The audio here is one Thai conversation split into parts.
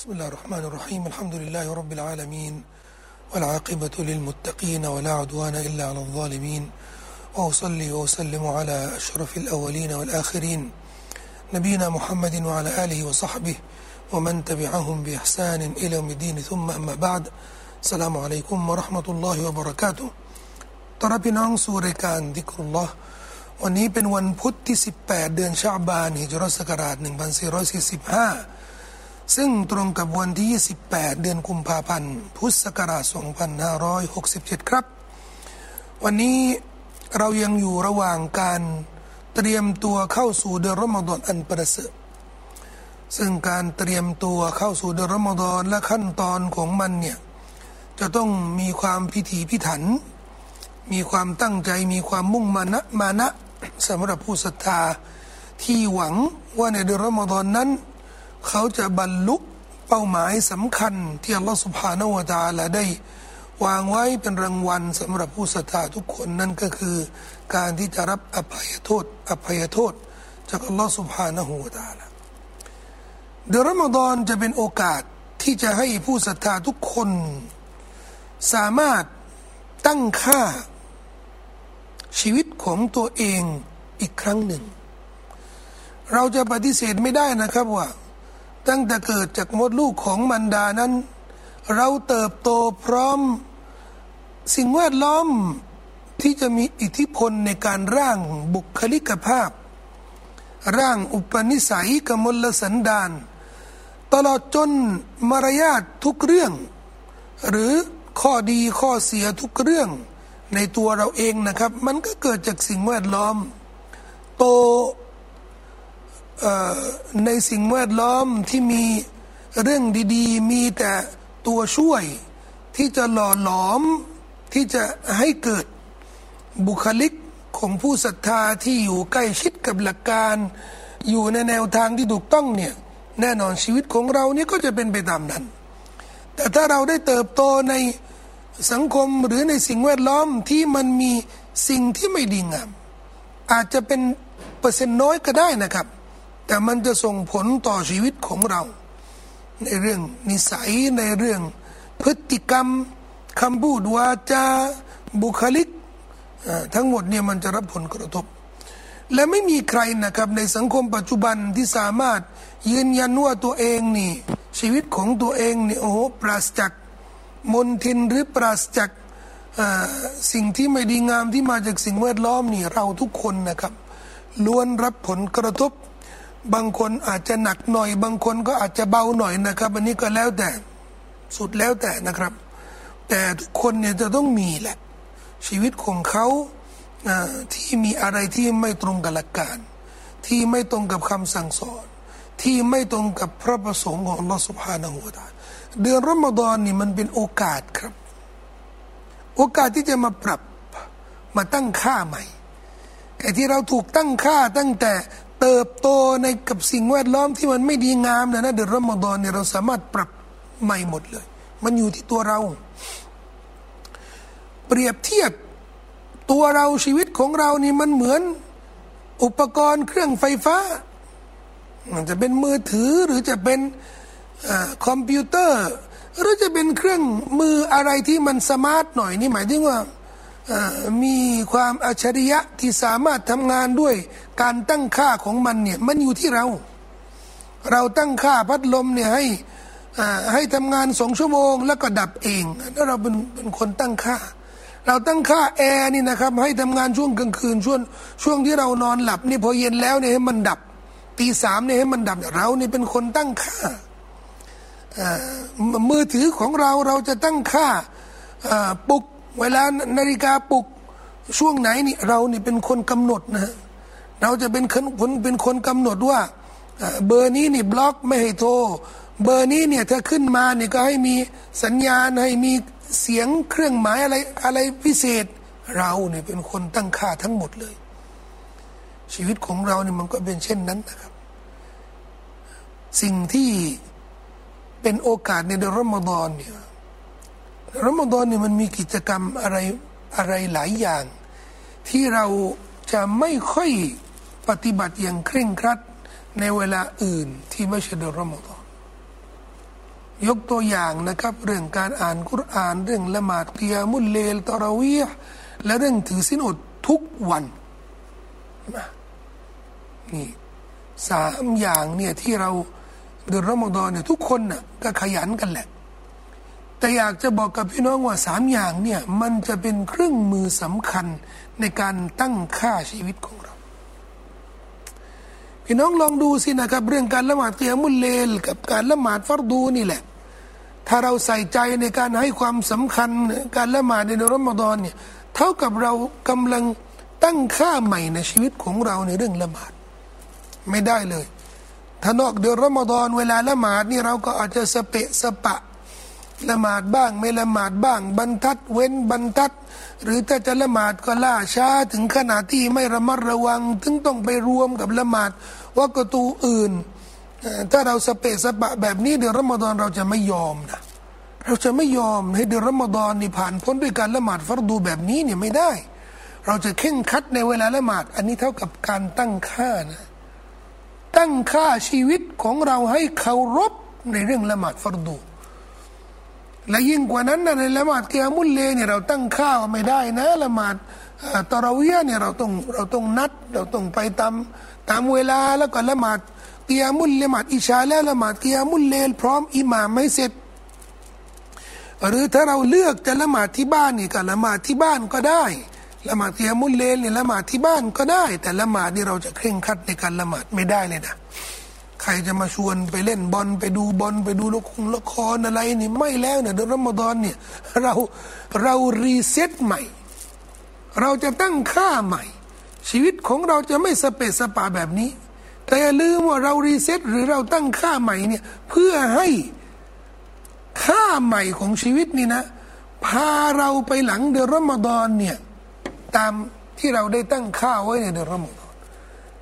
بسم الله الرحمن الرحيم الحمد لله رب العالمين والعاقبة للمتقين ولا عدوان إلا على الظالمين وأصلي وأسلم على أشرف الأولين والآخرين نبينا محمد وعلى آله وصحبه ومن تبعهم بإحسان إلى يوم الدين ثم أما بعد السلام عليكم ورحمة الله وبركاته ตอนรับพี่น้องสู่รายการดิกรุลลอฮ์วันนี้เป็นวันพุธที่ 18 เดือนชาบานฮิจรัสศักราช1445 ซึ่งตรงกับวันที่ 28 เดือนกุมภาพันธ์ พุทธศักราช 2567 ครับ วันนี้เรายังอยู่ระหว่างการเตรียมตัวเข้าสู่เดือนรอมฎอนอันประเสริฐซึ่งการเตรียมตัวเข้าสู่เดือนรอมฎอนและขั้นตอนของมันเนี่ยจะต้องมีความพิถีพิถัน มีความตั้งใจมีความมุ่งมานะมานะสำหรับผู้ศรัทธาที่หวังว่าในเดือนรอมฎอนนั้น เขาจะบรรลุเป้าหมายสำคัญที่อัลลอฮฺสุบฮานาวะตาละได้ วางไว้เป็นรางวัลสำหรับผู้ศรัทธาทุกคนนั่นก็คือ การที่จะรับอภัยโทษ อภัยโทษ จากอัลลอฮฺสุบฮานะฮูวะตาละเดือนรอมฎอนจะเป็นโอกาสที่จะให้ผู้ศรัทธาทุกคน สามารถตั้งค่า ชีวิตของตัวเองอีกครั้งหนึ่ง เราจะปฏิเสธไม่ได้นะครับว่า ตั้งแต่เกิดจากมดลูกของมันดานั้น เราเติบโตพร้อมสิ่งแวดล้อมที่จะมีอิทธิพลในการร่างบุคลิกภาพ ร่างอุปนิสัยกมลสันดานตลอดจนมารยาททุกเรื่อง หรือข้อดีข้อเสียทุกเรื่องในตัวเราเองนะครับ มันก็เกิดจากสิ่งแวดล้อม โต ในสิ่งแวดล้อมที่มีเรื่องดีๆ มีแต่ตัวช่วย ที่จะหล่อหลอมที่จะให้เกิดบุคลิกของผู้ศรัทธาที่อยู่ใกล้ชิดกับหลักการ อยู่ในแนวทางที่ถูกต้องเนี่ยแน่นอนชีวิตของเราเนี่ยก็จะเป็นไปตามนั้น แต่ถ้าเราได้เติบโตในสังคมหรือในสิ่งแวดล้อมที่มันมีสิ่งที่ไม่ดีงาม อาจจะเป็นเปอร์เซ็นต์น้อยก็ได้นะครับ แต่มันจะส่งผลต่อชีวิตของเรา ในเรื่องนิสัยในเรื่องพฤติกรรมคำพูดวาจาบุคลิก ทั้งหมดเนี่ยมันจะรับผลกระทบ และไม่มีใครนะครับในสังคมปัจจุบันที่สามารถยืนยันว่าตัวเองนี่ชีวิตของตัวเองนี่โอ้โหปราศจากมนทินหรือปราศจากสิ่งที่ไม่ดีงามที่มาจากสิ่งแวดล้อมนี่เราทุกคนนะครับ ล้วนรับผลกระทบ บางคนอาจจะหนักหน่อย บางคนก็อาจจะเบาหน่อยนะครับอันนี้ก็แล้วแต่สุดแล้วแต่นะครับ แต่ทุกคนเนี่ยจะต้องมีแหละ ชีวิตของเขาที่มีอะไรที่ไม่ตรงกับหลักการ ที่ไม่ตรงกับคำสั่งสอน ที่ไม่ตรงกับพระประสงค์ของอัลลอฮฺสุบฮานาหูตาเดือนรอมฎอนนี่มันเป็นโอกาสครับ โอกาสที่จะมาปรับมาตั้งค่าใหม่ไอ้ที่เราถูกตั้งค่าตั้งแต่ เติบโตในกับสิ่งแวดล้อมที่มันไม่ดีงามนะนะเดือนรอมฎอนเนี่ยเราสามารถปรับใหม่หมดเลย มันอยู่ที่ตัวเรา เปรียบเทียบตัวเราชีวิตของเรานี่มันเหมือนอุปกรณ์เครื่องไฟฟ้ามันจะเป็นมือถือหรือจะเป็นคอมพิวเตอร์ หรือจะเป็นเครื่องมืออะไรที่มัน smart หน่อยนี่หมายถึงว่า มีความอัจฉริยะที่สามารถทำงานด้วยการตั้งค่าของมันเนี่ยมันอยู่ที่เรา เราตั้งค่าพัดลมเนี่ยให้ให้ทำงานสองชั่วโมง แล้วก็ดับเองแล้วเราเป็นเป็นคนตั้งค่า เราตั้งค่าแอร์นี่นะครับ ให้ทำงานช่วงกลางคืนช่วงช่วงที่เรานอนหลับนี่พอเย็นแล้วเนี่ยให้มันดับตีสามเนี่ยให้มันดับเรานี่เป็นคนตั้งค่ามือถือของเราเราจะตั้งค่าปลุก เวลานาฬิกาปลุกช่วงไหนนี่เราเนี่เป็นคนกำหนดนะ เราจะเป็นคนเป็นคนกำหนดว่า เบอร์นี้นี่บล็อกไม่ให้โทร เบอร์นี้เนี่ยถ้าขึ้นมาเนี่ยก็ให้มีสัญญาณให้มีเสียงเครื่องหมายอะไรอะไรพิเศษ เราเนี่ยเป็นคนตั้งค่าทั้งหมดเลย ชีวิตของเราเนี่ยมันก็เป็นเช่นนั้นนะครับ สิ่งที่เป็นโอกาสในเดือนรอมฎอนเนี่ย รอมฎอนเนี่ยมันมีกิจกรรมอะไรอะไรหลายอย่าง ที่เราจะไม่ค่อยปฏิบัติอย่างเคร่งครัดในเวลาอื่นที่ไม่ใช่เดือนรอมฎอนยกตัวอย่างนะครับ เรื่องการอ่านกุรอาน เรื่องละหมาดกิยามุลเลลตอราวีและเรื่องถือสินอดทุกวันนี่สามอย่างเนี่ยที่เราเดือนรอมฎอนเนี่ยทุกคนน่ะก็ขยันกันแหละ แต่อยากจะบอกกับพี่น้องว่าสามอย่างเนี่ยมันจะเป็นเครื่องมือสำคัญในการตั้งค่าชีวิตของเรา พี่น้องลองดูสินะครับ เรื่องการละหมาดเตียมุลเลล กับการละหมาดฟัรดูนี่แหละ ถ้าเราใส่ใจในการให้ความสำคัญการละหมาดในเดือนรอมฎอนเนี่ยเท่ากับเรากำลังตั้งค่าใหม่ในชีวิตของเราในเรื่องละหมาด ไม่ได้เลย ถ้านอกเดือนรอมฎอนเวลาละหมาดนี่เราก็อาจจะสเปะสปะ ละหมาดบ้าง ไม่ละหมาดบ้าง บรรทัดเว้นบรรทัด หรือถ้าจะละหมาดก็ล่าช้าถึงขนาดที่ไม่ระมัดระวังถึงต้องไปรวมกับละหมาดว่ากตูอื่น ถ้าเราสเปสปะแบบนี้เดือนรอมฎอนเราจะไม่ยอมนะเราจะไม่ยอมให้เดือนรอมฎอนนี่ผ่านพ้นด้วยการละหมาดฟัรดูแบบนี้เนี่ยไม่ได้ เราจะเข่งคัดในเวลาละหมาด อันนี้เท่ากับการตั้งค่านะตั้งค่าชีวิตของเราให้เคารพในเรื่องละหมาดฟัรดู และยิ่งกว่านั้นนะในละหมาดเกียมุลลัยล์เนี่ยเราตั้งค่าไม่ได้นะละหมาดตะรอเวียะห์เนี่ยเราต้องเราต้องนัด เราต้องไปตามตามเวลาแล้วก็ละหมาดเกียมุลละหมาดอิชาและละหมาดเกียมุลลัยล์พร้อมอิหม่ามไม่เสร็จ หรือถ้าเราเลือกจะละหมาดที่บ้านนี่ก็ละหมาดที่บ้านก็ได้ละหมาดเกียมุลลัยล์เนี่ยละหมาดที่บ้านก็ได้ แต่ละหมาดนี่เราจะเคร่งครัดในการละหมาดไม่ได้เลยนะ ใครจะมาชวนไปเล่นบอลไปดูบอลไปดูละครละครอะไรนี่ไม่แล้วเนี่ยเดือนรอมฎอนเนี่ยเราเรา reset ใหม่ เราจะตั้งค่าใหม่ ชีวิตของเราจะไม่สะเปะสะปะแบบนี้ แต่อย่าลืมว่าเรา reset หรือเราตั้งค่าใหม่เนี่ยเพื่อให้ค่าใหม่ของชีวิตนี่นะ พาเราไปหลังเดือนรอมฎอนเนี่ยตามที่เราได้ตั้งค่าไว้ในเดือนรอมฎอน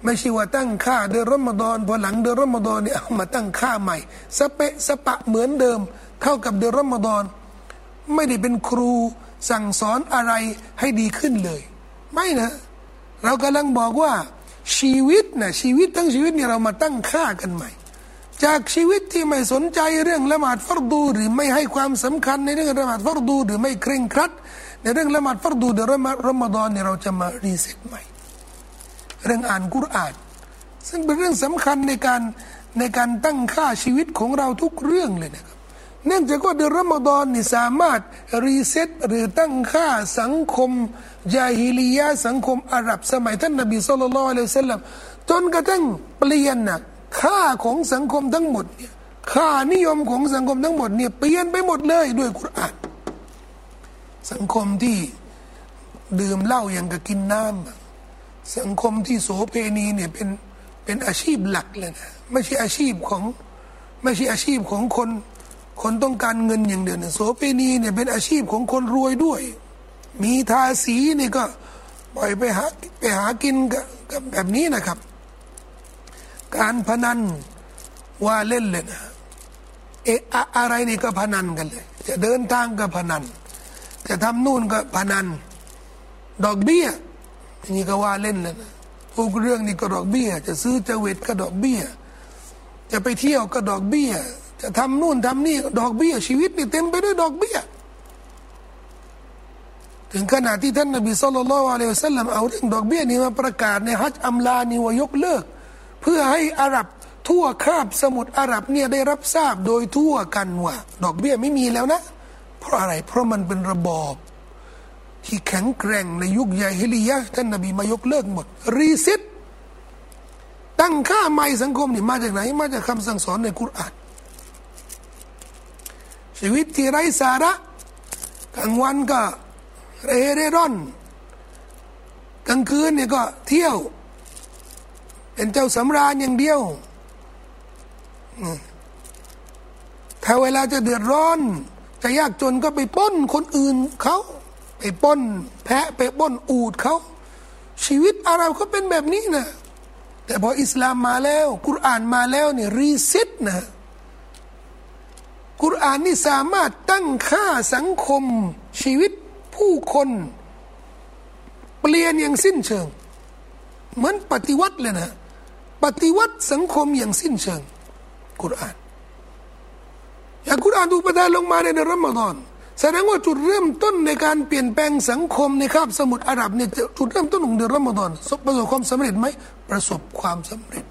ไม่ใช่ว่าตั้งค่าเดือนรอมฎอนพอหลังเดือนรอมฎอนเนี่ยเอามาตั้งค่าใหม่สเปะสปะเหมือนเดิม เท่ากับเดือนรอมฎอนไม่ได้เป็นครูสั่งสอนอะไรให้ดีขึ้นเลย ไม่นะ เรากำลังบอกว่าชีวิตนะชีวิตทั้งชีวิตเนี่ยเรามาตั้งค่ากันใหม่ จากชีวิตที่ไม่สนใจเรื่องละหมาดฟัรดู หรือไม่ให้ความสำคัญในเรื่องละหมาดฟัรดู หรือไม่เคร่งครัด ในเรื่องละหมาดฟัรดูเดือนรอมฎอนเนี่ยเราจะมา reset ใหม่ เรื่องอ่านกุรอานซึ่งเป็นเรื่องสำคัญในการในการตั้งค่าชีวิตของเราทุกเรื่องเลยนะครับ เนื่องจากว่าเดือนรอมฎอนนี่สามารถ reset หรือตั้งค่าสังคมญาฮิลียะฮ์สังคมอาหรับสมัยท่านนบี صلى الله عليه وسلمจนกระทั่งเปลี่ยนนะค่าของสังคมทั้งหมดเนี่ยค่านิยมของสังคมทั้งหมดเนี่ยเปลี่ยนไปหมดเลยด้วยกุรอานสังคมที่ดื่มเหล้าอย่างกับกินน้ำ สังคมที่โสเพณีเนี่ยเป็นเป็นอาชีพหลักเลยนะไม่ใช่อาชีพของไม่ใช่อาชีพของคนคนต้องการเงินอย่างเดียวเนะโสเพณีเนี่ยเป็นอาชีพของคนรวยด้วย มีทาสีนี่ก็ปล่อยไปหาไปหากินกับแบบนี้นะครับ การพนันว่าเล่นเลยนะเอะอะไรนี่ก็พนันกันเลย จะเดินทางก็พนัน จะทำนู่นก็พนัน ดอกเบี้ย นี่ก็ว่าเล่นเลยนะทุกเรื่องนี่ก็ดอกเบี้ย จะซื้อจะเวทก็ดอกเบี้ย จะไปเที่ยวก็ดอกเบี้ย จะทำนู่นทำนี่ดอกเบี้ย ชีวิตนี่เต็มไปด้วยดอกเบี้ย ถึงขนาดที่ท่านนบีสุลต่านละอัลลอฮฺสัลลัมเอาเรื่องดอกเบี้ยนี่มาประกาศในฮัจอัมลานี่ว่ายกเลิก เพื่อให้อาหรับทั่วคาบสมุทรอาหรับเนี่ยได้รับทราบโดยทั่วกันว่าดอกเบี้ยไม่มีแล้วนะ เพราะอะไรเพราะมันเป็นระบอบ ที่แข็งแกร่งในยุคใหญ่ฮิลียะท่านนบีมายกเลิกหมด รีซ็ตตั้งค่าใหม่สังคมนี่มาจากไหน มาจากคำสั่งสอนในคุรานชีวิตที่ไร้สาระกลางวันก็เรเรร่อน กลางคืนเนี่ยก็เที่ยว เป็นเจ้าสำราญอย่างเดียว ถ้าเวลาจะเดือดร้อน จะยากจนก็ไปป้นคนอื่นเขา ไปป้นแพะไปป้นอูดเขาชีวิตอาหรับเขาเป็นแบบนี้นะ แต่พออิสลามมาแล้ว กุรอานมาแล้วเนี่ยรีเซ็ตนะ กุรอานนี่สามารถตั้งค่าสังคม ชีวิตผู้คน เปลี่ยนอย่างสิ้นเชิง เหมือนปฏิวัติเลยนะ ปฏิวัติสังคมอย่างสิ้นเชิง กุรอานแต่กุรอานถูกประทานลงมาในเดือนรอมฎอน แสดงว่าจุดเริ่มต้นในการเปลี่ยนแปลงสังคมในคาบสมุทรอาหรับเนี่ยจุดเริ่มต้นของเดือนรอมฎอนประสบความสำเร็จไหมประสบความสำเร็จ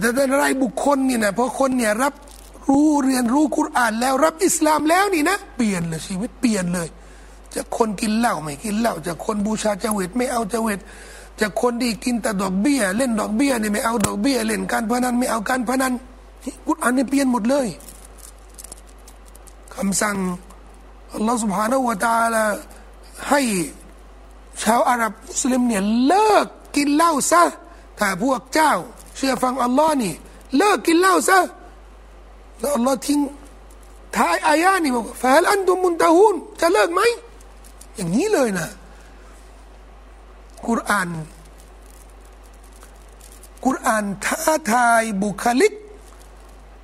แต่แต่รายบุคคลเนี่ยนะพอคนเนี่ยรับรู้เรียนรู้กุรอานแล้วรับอิสลามแล้วนี่นะเปลี่ยนเลยชีวิตเปลี่ยนเลยจะคนกินเหล้าไม่กินเหล้าจะคนบูชาเจวิตไม่เอาเจวิตจะคนที่กินแต่ดอกเบี้ย เล่นดอกเบี้ยนี่ไม่เอาดอกเบี้ย เล่นการพนันไม่เอาการพนันกุรอานนี่เปลี่ยนหมดเลย คำสั่งอัลลอฮฺสุบฮานาอูตาละให้ชาวอาหรับมุสลิมเนี่ยเลิกกินเหล้าซะถ้าพวกเจ้า เชื่อฟังอัลลอฮ์นี่ เลิกกินเหล้าซะแล้วอัลลอฮ์ทิ้งท้ายอายานี่บอกฟาลอันตุมุนตะฮูนจะเลิกไหม อย่างนี้เลยนะกุรอานกุรอานท้าทายบุคลิก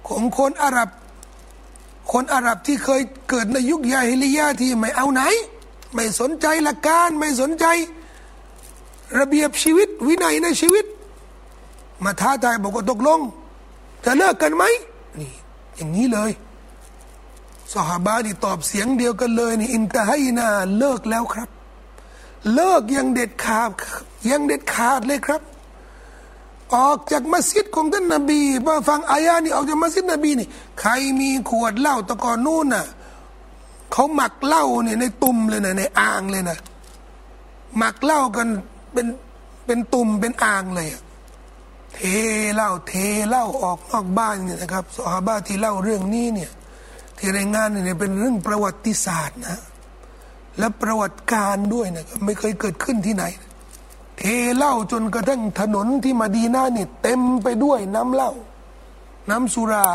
ของคนอาหรับ คนอาหรับที่เคยเกิดในยุคยาฮิลิยาที่ไม่เอาไหน ไม่สนใจหลักการ ไม่สนใจ ระเบียบชีวิต วินัยในชีวิต มาท้าทายบอกว่าตกลง จะเลิกกันไหมนี่อย่างนี้เลยสหบานี่ตอบเสียงเดียวกันเลยนี่อินตะให้นาเลิกแล้วครับ เลิกยังเด็ดขาดยังเด็ดขาดเลยครับ ออกจากมัสยิดของท่านนบีมาฟังอายานี่ออกจากมัสยิดนบีนี่ ใครมีขวดเหล้าตะกอนนู่นน่ะเขาหมักเหล้าเนี่ยในตุ่มเลยนะในอ่างเลยนะหมักเหล้ากันเป็นเป็นตุ่มเป็นอ่างเลยเทเหล้าเทเหล้าออกนอกบ้านเนี่ยนะครับสหบ้าที่เล่าเรื่องนี้เนี่ยที่รายงานเนี่ยเป็นเรื่องประวัติศาสตร์นะ และประวัติการด้วยนะไม่เคยเกิดขึ้นที่ไหน เทเหล้าจนกระทั่งถนนที่มาดีนานี่เต็มไปด้วยน้ำเหล้าน้ำสุรา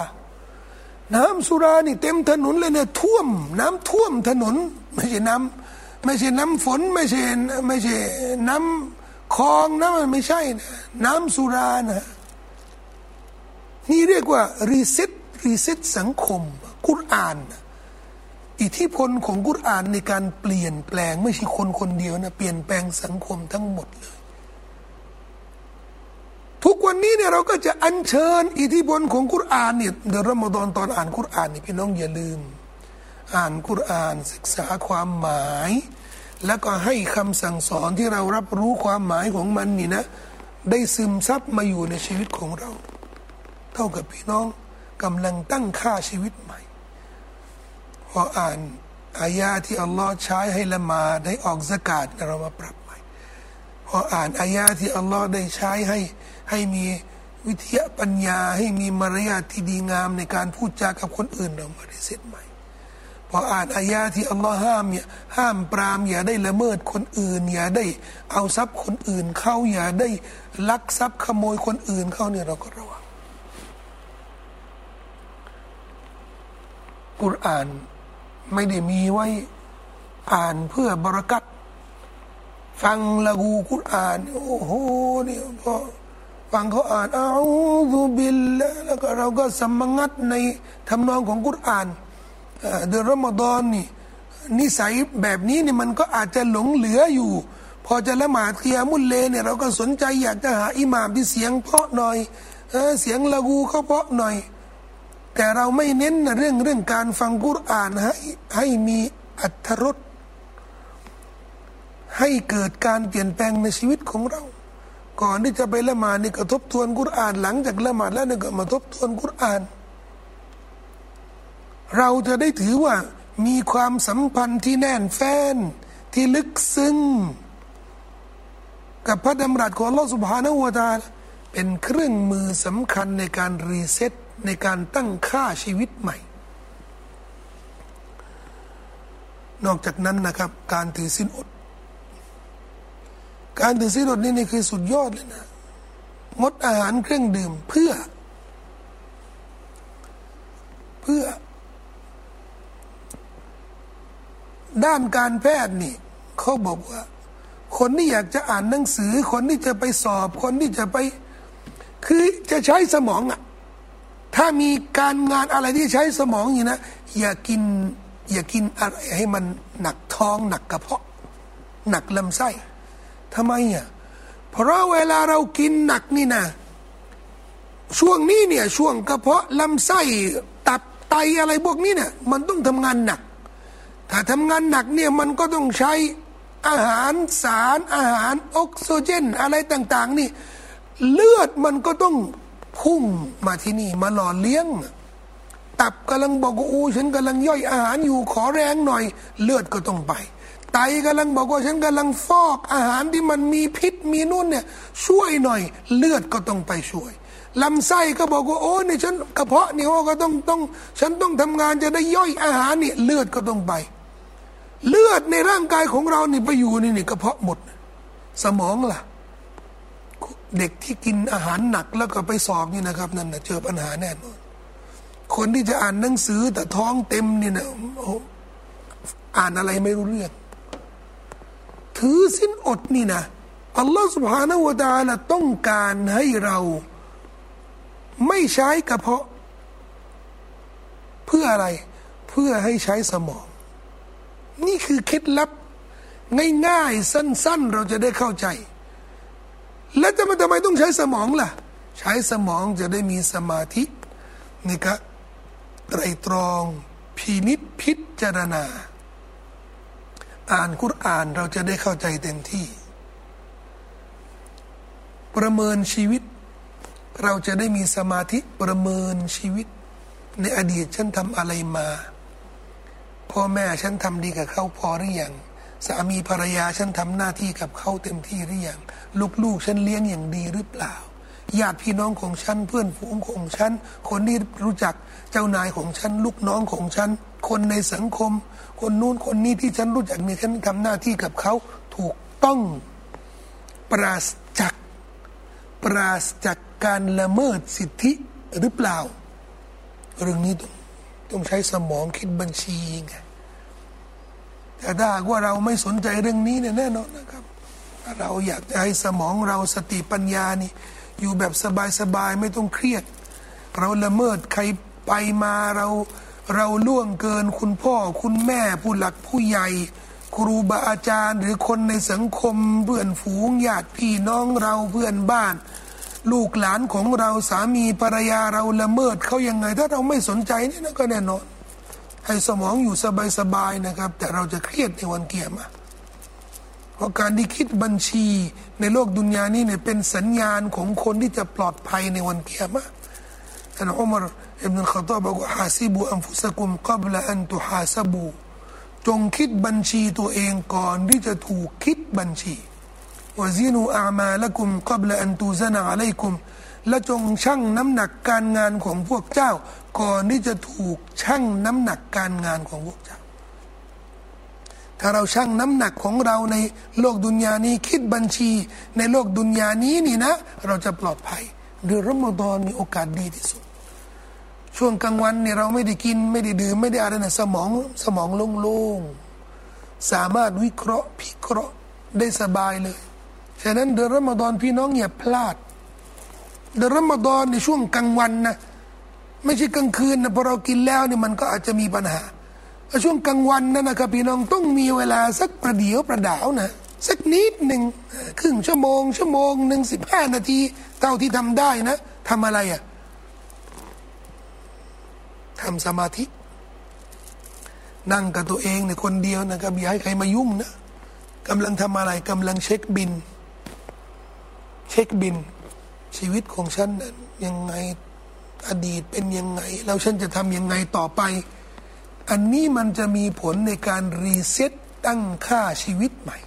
น้ำสุรานี่เต็มถนนเลยเนี่ยท่วม น้ำท่วมถนน ไม่ใช่น้ำไม่ใช่น้ำฝนไม่ใช่ไม่ใช่น้ำคลองน้ำไม่ใช่นะน้ำสุรานะนี่เรียกว่า reset reset สังคม กุรอานนะ อิทธิพลของกุรอานในการเปลี่ยนแปลง ไม่ใช่คนคนเดียวนะเปลี่ยนแปลงสังคมทั้งหมดเลย ทุกวันนี้เนี่ยเราก็จะอัญเชิญ อิทธิพลของกุรอานเนี่ยเดือนรอมฎอนตอนอ่านกุรอานนี่พี่น้องอย่าลืม อ่านกุรอานศึกษาความหมาย แล้วก็ให้คำสั่งสอนที่เรารับรู้ความหมายของมันนี่นะ ได้ซึมซับมาอยู่ในชีวิตของเรา เท่ากับพี่น้องกำลังตั้งค่าชีวิตใหม่ พออ่านอายาที่อัลลอฮ์ใช้ให้ละมาได้ออกสกาดเรามาปรับใหม่พออ่านอายาที่อัลลอฮ์ได้ใช้ให้ให้มีวิทยาปัญญาให้มีมารยาทที่ดีงามในการพูดจากับคนอื่นเรามาได้เสร็จใหม่พออ่านอายาที่อัลลอฮ์ห้ามเนี่ยห้ามปรามอย่าได้ละเมิดคนอื่น อย่าได้เอาทรัพย์คนอื่นเข้าอย่าได้ลักทรัพย์ขโมยคนอื่นเข้าเนี่ยเราก็ระวังกุรอาน ไม่ได้มีไว้อ่านเพื่อบรกัตฟังละกูกุรอาน โอ้โหนี่พอฟังเขาอ่านอาอูบิลแล้วก็เราก็สมังัดในทำนองของกุรอานเดือนรอมฎอนนี่นิสัยแบบนี้เนี่ยมันก็อาจจะหลงเหลืออยู่ พอจะละหมาดเคียมุลเลเนี่ยเราก็สนใจอยากจะหาอิหมามที่เสียงเพาะหน่อยเสียงละกูเขาเพาะหน่อย แต่เราไม่เน้นเรื่องเรื่องการฟังกุรอานให้ให้มีอัตรสให้เกิดการเปลี่ยนแปลงในชีวิตของเรา ก่อนที่จะไปละหมาดนี่ก็ทบทวนกุรอาน หลังจากละหมาดแล้วนี่ก็มาทบทวนกุรอาน เราจะได้ถือว่ามีความสัมพันธ์ที่แน่นแฟ้นที่ลึกซึ้งกับพระดำรัสของอัลลอฮฺสุบฮานวตาเป็นเครื่องมือสำคัญในการรีเซ็ต ในการตั้งค่าชีวิตใหม่ นอกจากนั้นนะครับ การถือสินอด การถือสินอดนี่นี่คือสุดยอดเลยนะงดอาหารเครื่องดื่มเพื่อ เพื่อ ด้านการแพทย์นี่เขาบอกว่า คนที่อยากจะอ่านหนังสือ คนที่จะไปสอบ คนที่จะไป คือจะใช้สมองอะ ถ้ามีการงานอะไรที่ใช้สมองอย่างนะ อย่ากิน อย่ากินอะไรให้มันหนักท้อง หนักกระเพาะ หนักลำไส้ทำไมอะเพราะเวลาเรากินหนักนี่นะช่วงนี้เนี่ยช่วงกระเพาะลำไส้ตับไตอะไรพวกนี้เนี่ยมันต้องทำงานหนัก ถ้าทำงานหนักเนี่ยมันก็ต้องใช้อาหารสารอาหารออกซิเจนอะไรต่าง ๆ นี่ เลือดมันก็ต้อง พุ่งมาที่นี่ มาหล่อเลี้ยง ตับกำลังบอกว่าโอ้ฉันกำลังย่อยอาหารอยู่ขอแรงหน่อย เลือดก็ต้องไป ไตกำลังบอกว่าฉันกำลังฟอกอาหารที่มันมีพิษมีนู่นเนี่ยช่วยหน่อย เลือดก็ต้องไปช่วยลำไส้ก็บอกว่าโอ้เนี่ยฉันกระเพาะเนี่ยก็ต้องต้อง ฉันต้องทำงานจะได้ย่อยอาหารเนี่ยเลือดก็ต้องไป เลือดในร่างกายของเรานี่ไปอยู่นี่นี่กระเพาะหมด สมองล่ะ เด็กที่กินอาหารหนักแล้วก็ไปสอบนี่นะครับ นั่นนะเจอปัญหาแน่นอนคนที่จะอ่านหนังสือแต่ท้องเต็มนี่นะอ,อ่านอะไรไม่รู้เรื่องถือสิ้นอดนี่นะอัลลอฮฺสุบฮานาวะตาละต้องการให้เรา ไม่ใช้กระเพาะ เพื่ออะไรเพื่อให้ใช้สมอง นี่คือเคล็ดลับ ง่ายๆ สั้น ๆ เราจะได้เข้าใจ แล้วจะมาทำไมต้องใช้สมองล่ะ ใช้สมองจะได้มีสมาธินี่ก็ไตรตรองพินิษพิจารณา อ่านคุรานเราจะได้เข้าใจเต็มที่ ประเมินชีวิต เราจะได้มีสมาธิประเมินชีวิต ในอดีตฉันทำอะไรมา พ่อแม่ฉันทำดีกับเขาพอหรือยัง สามีภรรยาฉันทำหน้าที่กับเขาเต็มที่หรือยังลูกๆฉันเลี้ยงอย่างดีหรือเปล่าญาติพี่น้องของฉันเพื่อนฝูงของฉัน คนที่รู้จักเจ้านายของฉัน ลูกน้องของฉัน คนในสังคม คนนู้นคนนี้ที่ฉันรู้จักมีฉันทำหน้าที่กับเขาถูกต้องปราศจากปราศจากการละเมิดสิทธิหรือเปล่า เรื่องนี้ต้องต้องใช้สมองคิดบัญชีไง แต่ถ้าว่าเราไม่สนใจเรื่องนี้เนี่ยแน่นอนนะครับ เราอยากจะให้สมองเราสติปัญญานี่อยู่แบบสบายๆไม่ต้องเครียด เราละเมิดใครไปมาเราเราล่วงเกินคุณพ่อคุณแม่ผู้หลักผู้ใหญ่ ครูบาอาจารย์ หรือคนในสังคมเพื่อนฝูงญาติพี่น้องเราเพื่อนบ้าน ลูกหลานของเราสามีภรรยาเราละเมิดเขายังไง ถ้าเราไม่สนใจนี่นะก็แน่นอน ให้สมองอยู่สบายๆนะครับ แต่เราจะเครียดในวันเกียรมาเพราะการที่คิดบัญชีในโลกดุนยานี้เนี่ยเป็นสัญญาณของคนที่จะปลอดภัยในวันเกียรมาท่านอุมารอิบนุขตาบอกว่าฮาซิบูอัมฟุสกุมกับละอันตุฮาซบูจงคิดบัญชีตัวเองก่อนที่จะถูกคิดบัญชีวซีนูอามาละกุมกับละอันตูซนาอะลัยกุม และจงชั่งน้ำหนักการงานของพวกเจ้า ก่อนที่จะถูกชั่งน้ำหนักการงานของพวกเจ้า ถ้าเราชั่งน้ำหนักของเราในโลกดุนยานี้คิดบัญชีในโลกดุนยานี้นี่นะ เราจะปลอดภัยเดือนรอมฎอนมีโอกาสดีที่สุด ช่วงกลางวันเนี่ยเราไม่ได้กินไม่ได้ดื่มไม่ได้อะไรนะสมองสมองโล่งๆสามารถวิเคราะห์พิเคราะห์ได้สบายเลยฉะนั้นเดือนรอมฎอนพี่น้องอย่าพลาด เดือนรอมฎอนในช่วงกลางวันนะไม่ใช่กลางคืนนะพอเรากินแล้วเนี่ยมันก็อาจจะมีปัญหาช่วงกลางวันนั่นนะครับพี่น้องต้องมีเวลาสักประเดี๋ยวประดาวนะสักนิดหนึ่งครึ่งชั่วโมง ชั่วโมงหนึ่งสิบห้านาทีเท่าที่ทำได้นะทำอะไรอะ่ะทำสมาธิ นั่งกับตัวเองในคนเดียวนะครับอย่าให้ใครมายุ่งนะกำลังทำอะไรกำลังเช็คบิน เช็คบิน ชีวิตของฉันยังไงอดีตเป็นยังไง แล้วฉันจะทำยังไงต่อไป อันนี้มันจะมีผลในการ reset ตั้งค่าชีวิตใหม่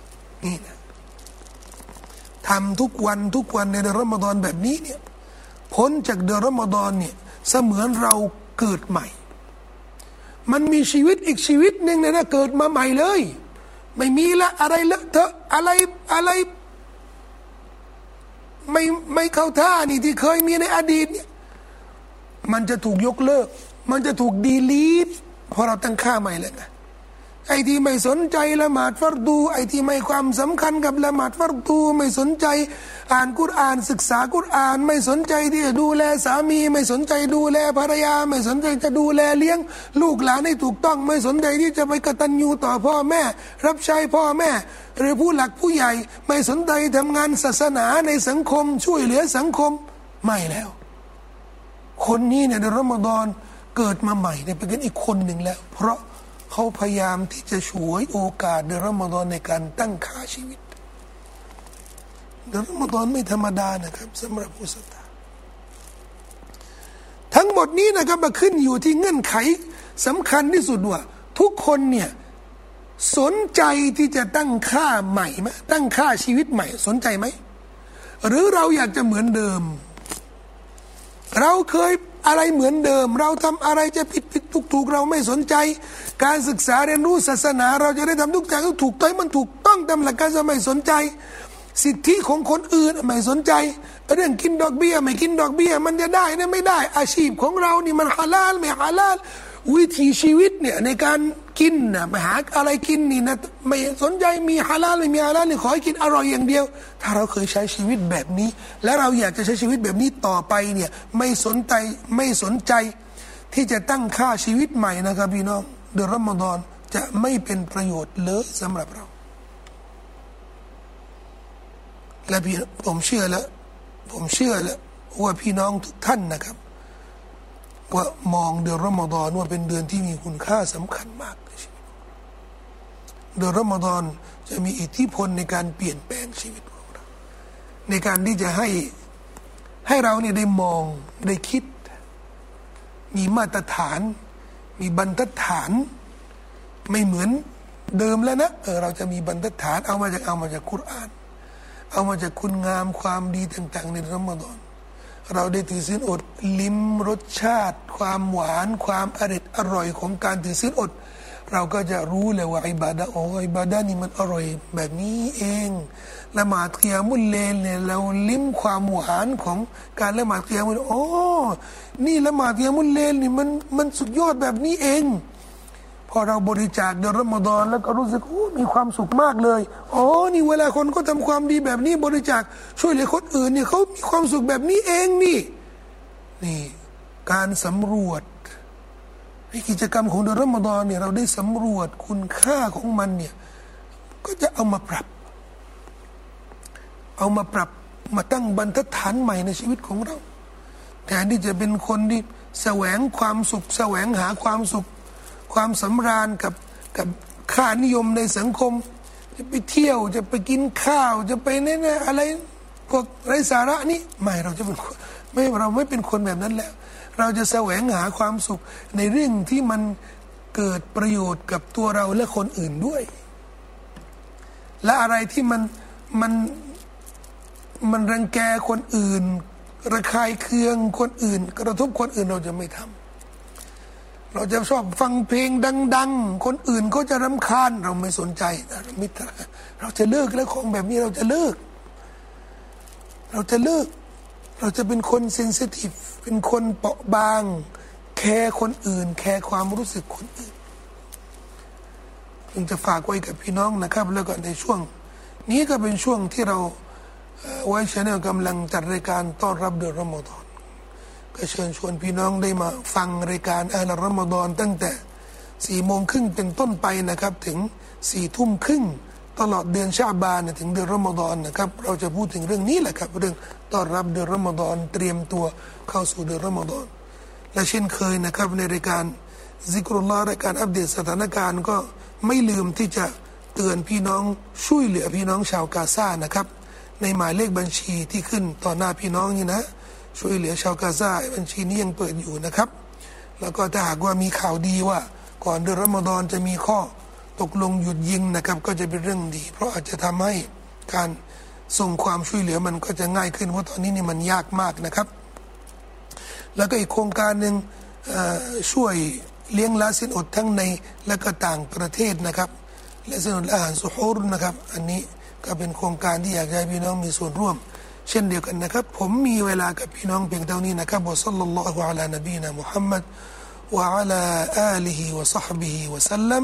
นี่นะทำทุกวันทุกวันในเดือนรอมฎอนแบบนี้เนี่ยพ้นจากเดือนรอมฎอนเนี่ยเสมือนเราเกิดใหม่ มันมีชีวิตอีกชีวิตหนึ่งเนี่ยนะเกิดมาใหม่เลย ไม่มีละอะไรละเธออะไรอะไร ไม่ไม่เข้าท่านี่ที่เคยมีในอดีตเนี่ยมันจะถูกยกเลิก มันจะถูกดีลีทพอเราตั้งค่าใหม่แล้วไง ไอ้ที่ไม่สนใจละหมาดฟัรดู ไอ้ที่ไม่ความสำคัญกับละหมาดฟัรดู ไม่สนใจ อ่านกุรอานศึกษากุรอาน ไม่สนใจที่จะดูแลสามี ไม่สนใจดูแลภรรยา ไม่สนใจจะดูแลเลี้ยง ลูกหลานให้ถูกต้อง ไม่สนใจที่จะไปกตัญญูต่อพ่อแม่ รับใช้พ่อแม่ หรือผู้หลักผู้ใหญ่ ไม่สนใจทำงานศาสนาในสังคม ช่วยเหลือสังคมไม่แล้ว คนนี้เนี่ยในรอมฎอนเกิดมาใหม่เนี่ยเป็นอีกคนหนึ่งแล้ว เพราะ เขาพยายามที่จะช่วยโอกาสในรอมฎอนในการตั้งค่าชีวิตเดือนรอมฎอนไม่ธรรมดานะครับสำหรับผู้ศรัทธาทั้งหมดนี้นะครับมาขึ้นอยู่ที่เงื่อนไขสำคัญที่สุดว่า ทุกคนเนี่ยสนใจที่จะตั้งค่าใหม่ไหมตั้งค่าชีวิตใหม่ สนใจไหม หรือเราอยากจะเหมือนเดิม เราเคยอะไรเหมือนเดิม เราทำอะไรจะผิดผิดถูกถูกเราไม่สนใจ การศึกษาเรียนรู้ศาสนา เราจะได้ทำทุกอย่างถูกต้องมันถูกต้องตามหลักการจะไม่สนใจ สิทธิของคนอื่นไม่สนใจ เรื่องกินดอกเบี้ย ไม่กินดอกเบี้ย มันจะได้นะไม่ได้อาชีพของเรานี่มันฮาลาลไม่ฮาลาลวิถีชีวิตเนี่ยในการ กินนะไปหาอะไรกินนี่นะไม่สนใจมีฮาลาลไม่มีฮาลาลนี่ขอให้กินอร่อยอย่างเดียว ถ้าเราเคยใช้ชีวิตแบบนี้ และเราอยากจะใช้ชีวิตแบบนี้ต่อไปเนี่ยไม่สนใจไม่สนใจ ที่จะตั้งค่าชีวิตใหม่นะครับพี่น้องเดือนรอมฎอนจะไม่เป็นประโยชน์เลยสำหรับเรา และพี่ผมเชื่อแล้วผมเชื่อแล้วว่าพี่น้องทุกท่านนะครับว่ามองเดือนรอมฎอนว่าเป็นเดือนที่มีคุณค่าสำคัญมาก เดือนรอมฎอนจะมีอิทธิพลในการเปลี่ยนแปลงชีวิตของเรา ในการที่จะให้ให้เราเนี่ยได้มองได้คิด มีมาตรฐาน มีบรรทัดฐาน ไม่เหมือนเดิมแล้วนะเออเราจะมีบรรทัดฐาน เอามาจากเอามาจากคุราน เอามาจากคุณงามความดีต่าง ๆ ในรอมฎอนเราได้ถือศีลอดลิ้มรสชาติ ความหวาน ความอร่อยอร่อยของการถือศีลอด เราก็จะรู้เลยว่าอิบาดะอ้ออิบาดะนี่มันอร่อยแบบนี้เองละหมาดเคียมุลเลนเนี่ยเราลิ้มความหวานของการละหมาดเคียมุลโอ้นี่ละหมาดเคียมุลเลนนี่มันมันสุดยอดแบบนี้เอง พอเราบริจาคเดือนรอมฎอนแล้วก็รู้สึกโอ้มีความสุขมากเลยอ๋อนี่เวลาคนก็ทำความดีแบบนี้บริจาคช่วยเหลือคนอื่นเนี่ยเขามีความสุขแบบนี้เองนี่ นี่ การสำรวจ กิจกรรมของเดือนรอมฎอนเนี่ยเราได้สำรวจคุณค่าของมันเนี่ยก็จะเอามาปรับ เอามาปรับมาตั้งบรรทัดฐานใหม่ในชีวิตของเราแทนที่จะเป็นคนที่แสวงความสุข แสวงหาความสุข ความสำราญกับกับค่านิยมในสังคม จะไปเที่ยวจะไปกินข้าว จะไปเนี่ยอะไรพวกไร้สาระนี่ไม่เราจะเป็นไม่เราไม่เป็นคนแบบนั้นแล้ว เราจะแสวงหาความสุขในเรื่องที่มันเกิดประโยชน์กับตัวเราและคนอื่นด้วย และอะไรที่มันมันมันรังแกคนอื่น ระคายเคืองคนอื่น กระทบคนอื่นเราจะไม่ทำเราจะชอบฟังเพลงดัง ๆ คนอื่นก็จะรำคาญเราไม่สนใจมิตรเราจะเลิกแล้วของแบบนี้เราจะเลิก เราจะเลิก เราจะเป็นคน sensitive เป็นคนเปราะบาง แคร์คนอื่น แคร์ความรู้สึกคนอื่นจึงจะฝากไว้กับพี่น้องนะครับ แล้วก็ในช่วง นี้ก็เป็นช่วงที่เรา White Channel กำลังจัดรายการต้อนรับเดือนรอมฎอนก็เชิญชวนพี่น้องได้มาฟังรายการอัลรอมฎอนตั้งแต่สี่โมงครึ่งเป็นต้นไปนะครับ ถึงสี่ทุ่มครึ่ง ตลอดเดือนชาบานถึงเดือนรอมฎอนนะครับ เราจะพูดถึงเรื่องนี้แหละครับ เรื่องต้อนรับเดือนรอมฎอนเตรียมตัวเข้าสู่เดือนรอมฎอนและเช่นเคยนะครับในรายการซิกรุลลอฮ์รายการอัปเดตสถานการณ์ก็ไม่ลืมที่จะเตือนพี่น้องช่วยเหลือพี่น้องชาวกาซานะครับ ในหมายเลขบัญชีที่ขึ้นต่อหน้าพี่น้องนี่นะ ช่วยเหลือชาวกาซาบัญชีนี้ยังเปิดอยู่นะครับ แล้วก็ถ้าหากว่ามีข่าวดีว่า ก่อนเดือนรอมฎอนจะมีข้อ ตกลงหยุดยิงนะครับ ก็จะเป็นเรื่องดี เพราะอาจจะทำให้การส่งความช่วยเหลือมันก็จะง่ายขึ้นเพราะตอนนี้นี่มันยากมากนะครับ แล้วก็อีกโครงการหนึ่งช่วยเลี้ยงละสินอดทั้งในและก็ต่างประเทศนะครับ และสินอดอาหารสุฮูรนะครับ อันนี้ก็เป็นโครงการที่อยากให้พี่น้องมีส่วนร่วมเช่นเดียวกันนะครับ ผมมีเวลากับพี่น้องเพียงเท่านี้นะครับวะซัลลัลลอฮุอะลานบีนะมุฮัมมัด وعلى آله وصحبه وسلم